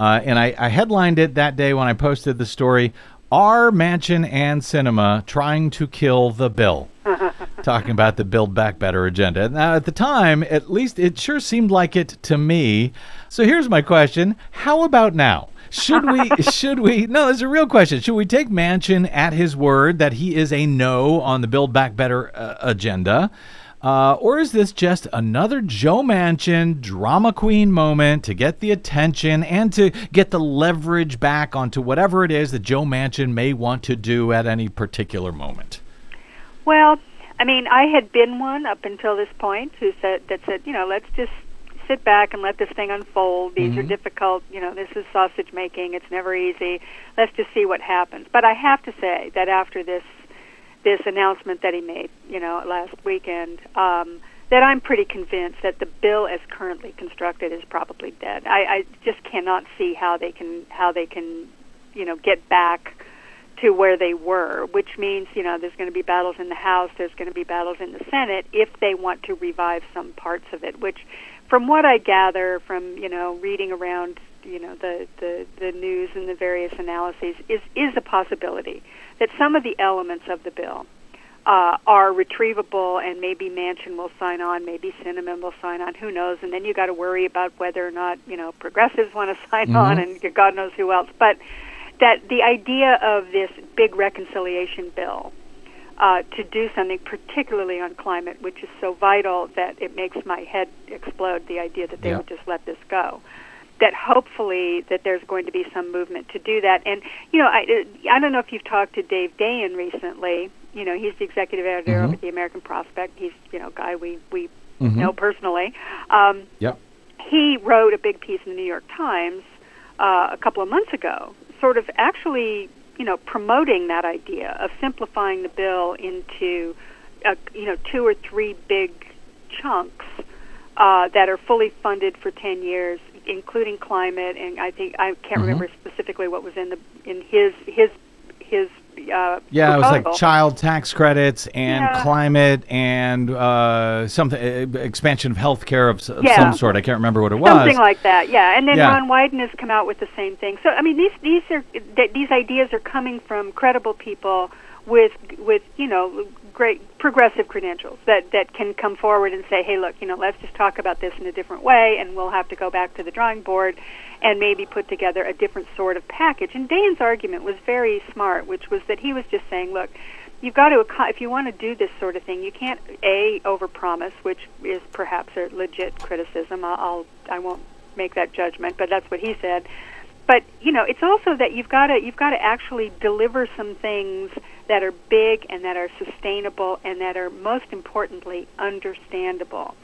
uh, and I, I headlined it that day when I posted the story Are Manchin and Sinema Trying to Kill the Bill? [laughs] Talking about the Build Back Better agenda. Now, at the time, at least it sure seemed like it to me. So here's my question How about now? Should we, [laughs] should we, no, this is a real question. Should we take Manchin at his word that he is a no on the Build Back Better uh, agenda? Uh, or is this just another Joe Manchin drama queen moment to get the attention and to get the leverage back onto whatever it is that Joe Manchin may want to do at any particular moment? Well, I mean, I had been one up until this point who said that said, you know, let's just sit back and let this thing unfold. These are difficult, you know, this is sausage making. It's never easy. Let's just see what happens. But I have to say that after this this announcement that he made, you know, last weekend, um, that I'm pretty convinced that the bill as currently constructed is probably dead. I, I just cannot see how they can how they can, you know, get back to where they were, which means, you know, there's going to be battles in the House, there's going to be battles in the Senate if they want to revive some parts of it, which from what I gather from, you know, reading around, you know, the, the, the news and the various analyses is, is a possibility that some of the elements of the bill uh, are retrievable and maybe Manchin will sign on, maybe Sinema will sign on, who knows? And then you got to worry about whether or not, you know, progressives want to [laughs] sign on and God knows who else. But that the idea of this big reconciliation bill uh, to do something, particularly on climate, which is so vital that it makes my head explode. The idea that they Yeah. would just let this go. That hopefully that there's going to be some movement to do that. And you know, I I don't know if you've talked to Dave Dayen recently. You know, he's the executive editor Mm-hmm. over at the American Prospect. He's you know a guy we we know personally. Um, Yep. he wrote a big piece in the New York Times uh, a couple of months ago, sort of actually, you know, promoting that idea of simplifying the bill into, uh, you know, two or three big chunks uh, that are fully funded for 10 years, including climate. And I think I can't remember specifically what was in the in his his his. Uh, Yeah, it was like child tax credits and Yeah. climate and uh, something uh, expansion of health care of, s- of Yeah. some sort. I can't remember what it was. Something like that, yeah. And then Yeah. Ron Wyden has come out with the same thing. So I mean, these these are th- these ideas are coming from credible people with with you know great progressive credentials that that can come forward and say, hey, look, you know, let's just talk about this in a different way, and we'll have to go back to the drawing board and maybe put together a different sort of package. And Dayen's argument was very smart, which was that he was just saying, look. You've got to, if you want to do this sort of thing, you can't a overpromise, which is perhaps a legit criticism. I'll, I'll I won't make that judgment, but that's what he said. But you know, it's also that you've got to you've got to actually deliver some things that are big and that are sustainable and that are most importantly understandable.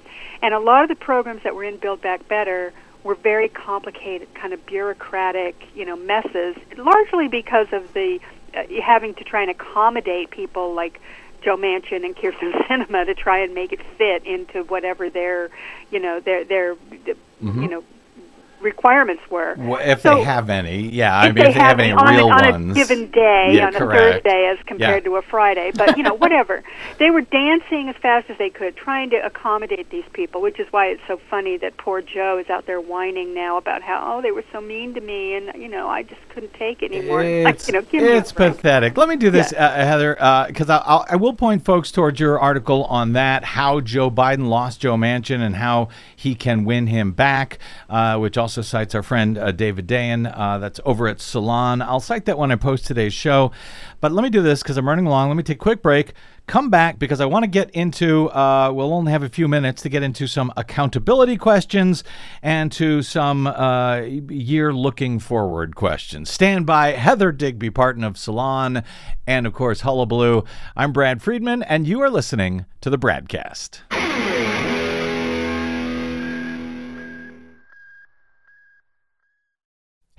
And a lot of the programs that were in Build Back Better were very complicated, kind of bureaucratic, you know, messes, largely because of the uh, having to try and accommodate people like Joe Manchin and Kirsten [laughs] Sinema to try and make it fit into whatever their, you know, their their, you know, requirements were. Well, if So- they have any, yeah. I mean, they if they have, have any on, real a, on ones. a given day, Yeah, on a. Thursday as compared Yeah. to a Friday, but you know, whatever. [laughs] They were dancing as fast as they could, trying to accommodate these people, which is why it's so funny that poor Joe is out there whining now about how oh they were so mean to me, and you know I just couldn't take it anymore. It's, you know, it's pathetic. Let me do this, uh, Heather, because I I'll, I will point folks towards your article on that, how Joe Biden lost Joe Manchin and how he can win him back, uh, which also cites our friend uh, David Dayen. Uh, that's over at Salon. I'll cite that when I post today's show. But let me do this because I'm running along. Let me take a quick break. Come back because I want to get into, uh, we'll only have a few minutes to get into some accountability questions and to some uh, year looking forward questions. Stand by Heather Digby Parton of Salon and, of course, Hullabaloo. I'm Brad Friedman, and you are listening to the BradCast.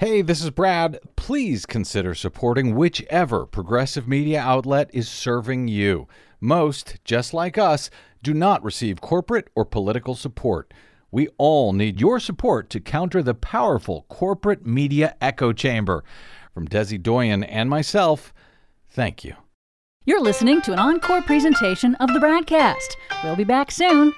Hey, this is Brad. Please consider supporting whichever progressive media outlet is serving you. Most, just like us, do not receive corporate or political support. We all need your support to counter the powerful corporate media echo chamber. From Desi Doyen and myself, thank you. You're listening to an encore presentation of the BradCast. We'll be back soon.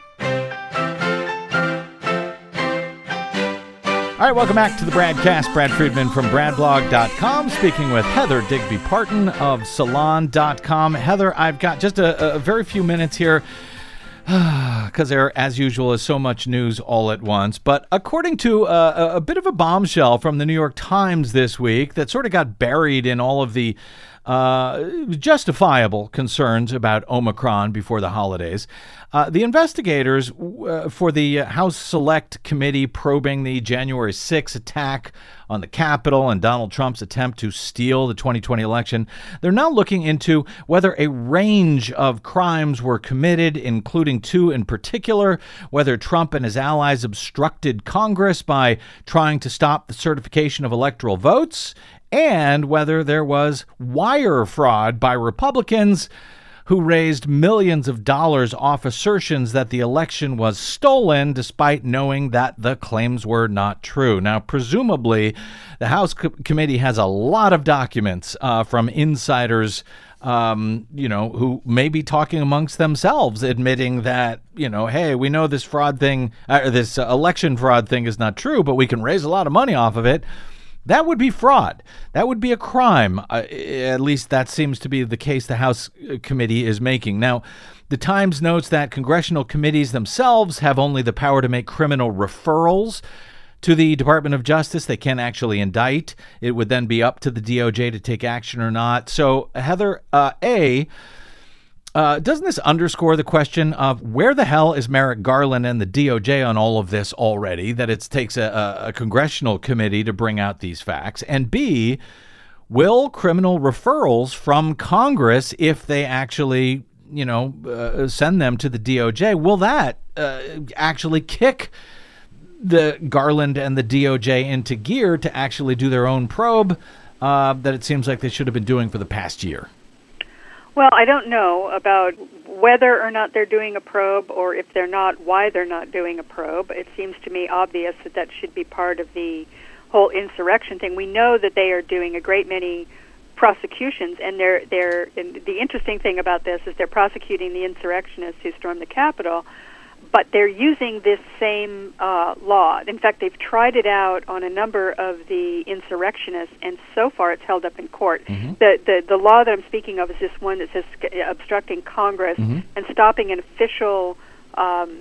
All right, welcome back to the BradCast. Brad Friedman from BradBlog.com, speaking with Heather Digby Parton of Salon.com. Heather, I've got just a, a very few minutes here [sighs] because there, as usual, is so much news all at once. But according to uh, a, a bit of a bombshell from the New York Times this week that sort of got buried in all of the uh, justifiable concerns about Omicron before the holidays. Uh, the investigators uh, for the House Select Committee probing the January 6 attack on the Capitol and Donald Trump's attempt to steal the 2020 election, they're now looking into whether a range of crimes were committed, including two in particular, whether Trump and his allies obstructed Congress by trying to stop the certification of electoral votes, and whether there was wire fraud by Republicans who raised millions of dollars off assertions that the election was stolen despite knowing that the claims were not true. Now, presumably, the House co- committee has a lot of documents uh, from insiders. Um, you know, who may be talking amongst themselves, admitting that, you know, hey, we know this fraud thing, uh, this election fraud thing is not true, but we can raise a lot of money off of it. That would be fraud. That would be a crime. Uh, at least that seems to be the case the House uh, committee is making. Now, the Times notes that congressional committees themselves have only the power to make criminal referrals to the Department of Justice. They can't actually indict. It would then be up to the DOJ to take action or not. So, Heather, uh, A, Uh, doesn't this underscore the question of where the hell is Merrick Garland and the DOJ on all of this already? That it takes a, a congressional committee to bring out these facts, and B, will criminal referrals from Congress, if they actually, you know, uh, send them to the DOJ, will that uh, actually kick? the Garland and the DOJ into gear to actually do their own probe uh, that it seems like they should have been doing for the past year. Well, I don't know about whether or not they're doing a probe or if they're not, why they're not doing a probe. It seems to me obvious that that should be part of the whole insurrection thing. We know that they are doing a great many prosecutions, and they're they're. And the interesting thing about this is they're prosecuting the insurrectionists who stormed the Capitol, but they're using this same uh, law. In fact, they've tried it out on a number of the insurrectionists, and so far it's held up in court. Mm-hmm. The, the the law that I'm speaking of is this one that says obstructing Congress Mm-hmm. and stopping an official, um,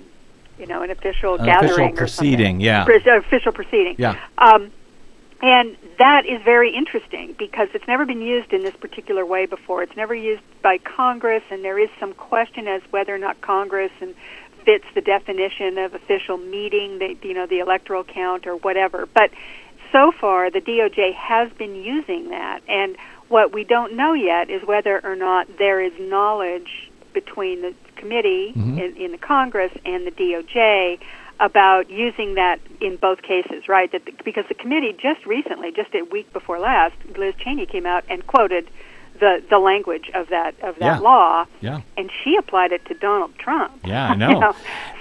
you know, an official An gathering official proceeding, yeah. Pres- uh, official proceeding. Yeah. Um, and that is very interesting because it's never been used in this particular way before. It's never used by Congress, and there is some question as whether or not Congress and fits the definition of official meeting, the, you know, the electoral count or whatever. But so far, the DOJ has been using that, and what we don't know yet is whether or not there is knowledge between the committee mm-hmm. in, in the Congress and the DOJ about using that in both cases, right? That the, because the committee just recently, just a week before last, Liz Cheney came out and quoted the the language of that of that Yeah. law, Yeah. and she applied it to Donald Trump. Yeah, I [laughs] You know.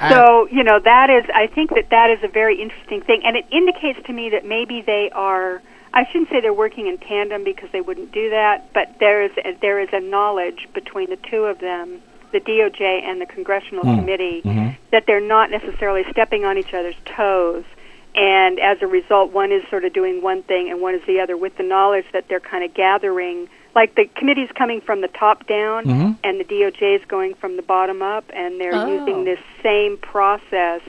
So you know that is, I think that that is a very interesting thing, and it indicates to me that maybe they are. I shouldn't say they're working in tandem because they wouldn't do that, but there is a, there is a knowledge between the two of them, the DOJ and the congressional mm. committee, mm-hmm. that they're not necessarily stepping on each other's toes. And as a result, one is sort of doing one thing and one is the other, with the knowledge that they're kind of gathering. Like the committee's coming from the top down, mm-hmm. and the DOJ is going from the bottom up, and they're Oh. using this same process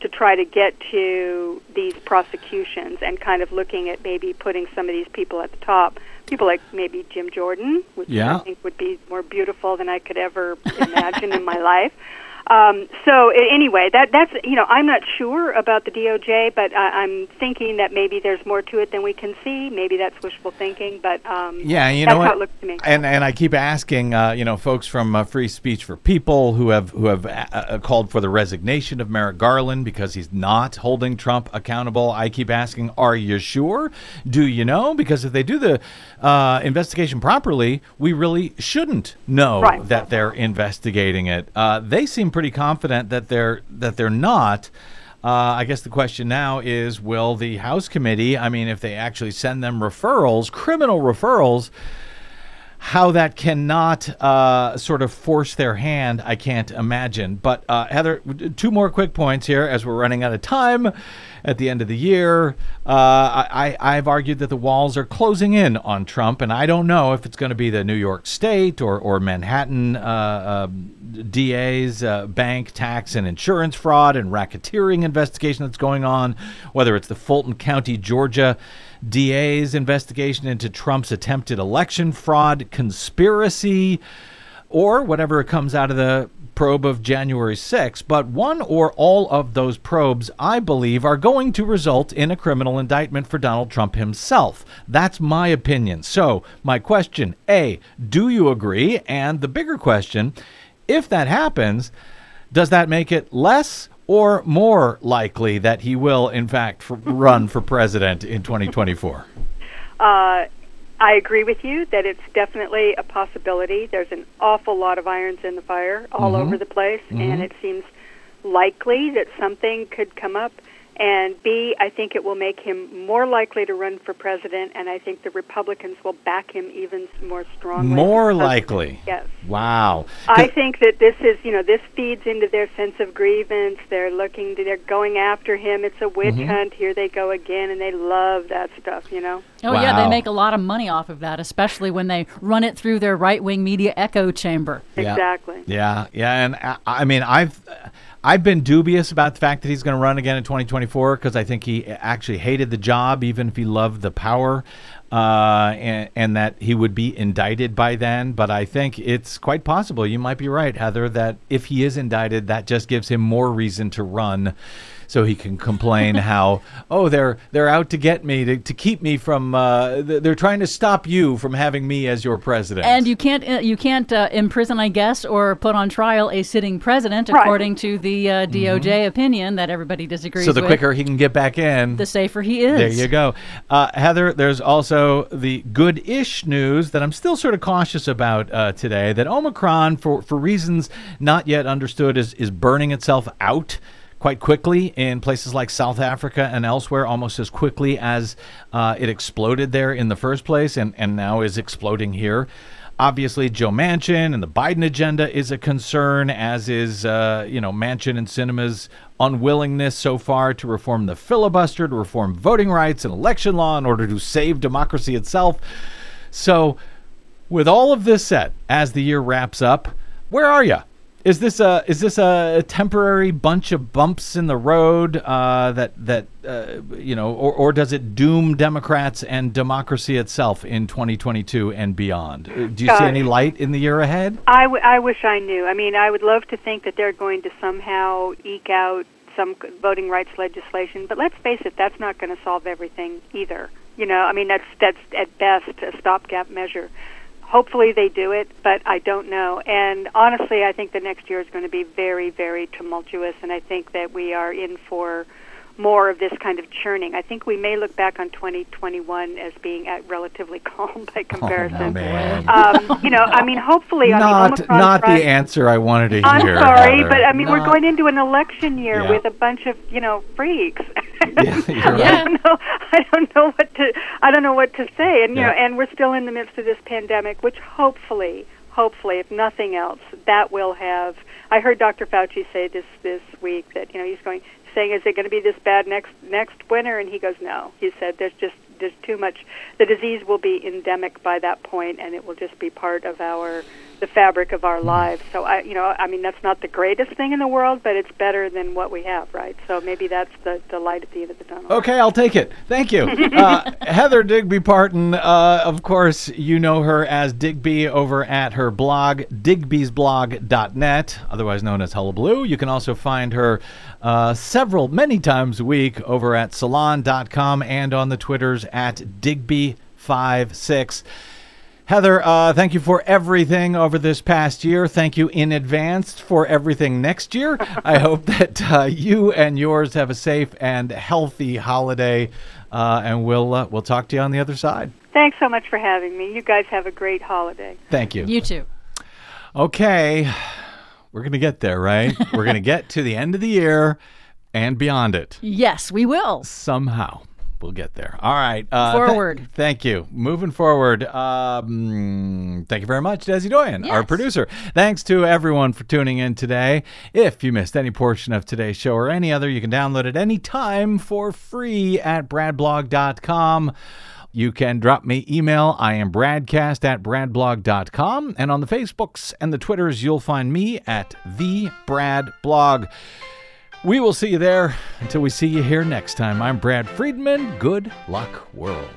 to try to get to these prosecutions and kind of looking at maybe putting some of these people at the top. People like maybe Jim Jordan, which Yeah. I think would be more beautiful than I could ever imagine in my [laughs] life. Um, so anyway, that that's you know I'm not sure about the DOJ, but I, I'm thinking that maybe there's more to it than we can see. Maybe that's wishful thinking, but um, Yeah, you know how what? it looks to me. And and I keep asking, uh, you know, folks from uh, Free Speech for People who have who have uh, uh, called for the resignation of Merrick Garland because he's not holding Trump accountable. I keep asking, are you sure? Do you know? Because if they do the uh, investigation properly, we really shouldn't know Right. that they're investigating it. Uh, they seem pretty confident that they're that they're not. Uh, I guess the question now is will the House committee, I mean, if they actually send them referrals, criminal referrals, how that cannot uh, sort of force their hand, I can't imagine. But uh, Heather, two more quick points here as we're running out of time at the end of the year. Uh, I, I've argued that the walls are closing in on Trump, and I don't know if it's going to be the New York State or, or Manhattan uh, uh, DA's bank, tax, and insurance fraud and racketeering investigation that's going on, whether it's the Fulton County, Georgia. DA's investigation into Trump's attempted election fraud conspiracy, or whatever comes out of the probe of January 6th. But one or all of those probes, I believe, are going to result in a criminal indictment for Donald Trump himself. That's my opinion. So, my question A, do you agree? And the bigger question, if that happens, does that make it less or more likely that he will, in fact, run for president in 2024? Uh, I agree with you that it's definitely a possibility. There's an awful lot of irons in the fire all mm-hmm. over the place, and mm-hmm. it seems likely that something could come up. And B, I think it will make him more likely to run for president, and I think the Republicans will back him even more strongly. More likely. Yes. Wow. I think that this is, you know, this feeds into their sense of grievance. They're looking, to, they're going after him. It's a witch Mm-hmm. hunt. Here they go again, and they love that stuff, you know. Oh yeah, they make a lot of money off of that, especially when they run it through their right-wing media echo chamber. Yeah. Exactly. Yeah, yeah, and I, I mean, I've I've been dubious about the fact that he's going to run again in 2024 because I think he actually hated the job, even if he loved the power. uh, and, and that he would be indicted by then. But I think it's quite possible. You might be right, Heather, that if he is indicted, that just gives him more reason to run so he can complain [laughs] how oh they're they're out to get me to, to keep me from uh, they're trying to stop you from having me as your president And you can't uh, you can't uh, imprison, I guess, or put on trial a sitting president, Right. according to the uh, DOJ opinion that everybody disagrees Mm-hmm. so the with. quicker he can get back in the safer he is. There you go. Uh, Heather, there's also the good ish news that I'm still sort of cautious about uh, today that Omicron, for, for reasons not yet understood, is, is burning itself out quite quickly in places like South Africa and elsewhere, almost as quickly as uh, it exploded there in the first place and, and now is exploding here. Obviously, Joe Manchin and the Biden agenda is a concern, as is, uh, you know, Manchin and Sinema's unwillingness so far to reform the filibuster, to reform voting rights and election law in order to save democracy itself. So, with all of this said, as the year wraps up, where are you? Is this a is this a temporary bunch of bumps in the road uh, that that uh, you know, or, or does it doom Democrats and democracy itself in 2022 and beyond? Uh, Do you see any light in the year ahead? I, w- I wish I knew. I mean, I would love to think that they're going to somehow eke out some voting rights legislation, but let's face it, that's not going to solve everything either. You know, I mean, that's that's at best a stopgap measure. Hopefully they do it, but I don't know. And honestly, I think the next year is going to be very, very tumultuous, and I think that we are in for more of this kind of churning. I think we may look back on 2021 as being at relatively [laughs] calm by comparison. Oh, man. Um, you know, I mean, hopefully, I mean, not Omicron not front- the answer I wanted to hear. I'm hear. sorry, Heather. but I mean, we're going into an election year Yeah. with a bunch of you know freaks. [laughs] Yeah, you're right. I don't know. I don't know what to. I don't know what to say. And you know, and we're still in the midst of this pandemic, which hopefully, hopefully, if nothing else, that will have. I heard Dr. Fauci say this this week that you know he's going saying, "Is it going to be this bad next next winter?" And he goes, "No." He said, "There's just there's too much. The disease will be endemic by that point, and it will just be part of our the fabric of our lives." So I, you know, I mean, that's not the greatest thing in the world, but it's better than what we have, right? So maybe that's the the light at the end of the tunnel. Okay, I'll take it. Thank you. Uh, [laughs] Heather Digby Parton, uh, of course, you know her as Digby over at her blog, digbysblog.net, otherwise known as Hullabaloo. You can also find her uh, several, many times a week over at salon.com and on the Twitters at Digby56. Heather, uh, thank you for everything over this past year. Thank you in advance for everything next year. I [laughs] hope that uh, you and yours have a safe and healthy holiday, uh, and we'll uh, we'll talk to you on the other side. Thanks so much for having me. You guys have a great holiday. Thank you. You too. Okay, we're gonna get there, right? we're gonna get to the end of the year and beyond it [laughs] Yes, we will. somehow. We'll get there. All right. Uh, th- Forward. thank you. Moving forward. Um, thank you very much, Desi Doyen, our producer. Thanks to everyone for tuning in today. If you missed any portion of today's show or any other, you can download it anytime for free at bradblog.com. You can drop me email. I am bradcast at bradblog.com. And on the Facebooks and the Twitters, you'll find me at the Brad Blog. We will see you there until we see you here next time. I'm Brad Friedman. Good luck, world.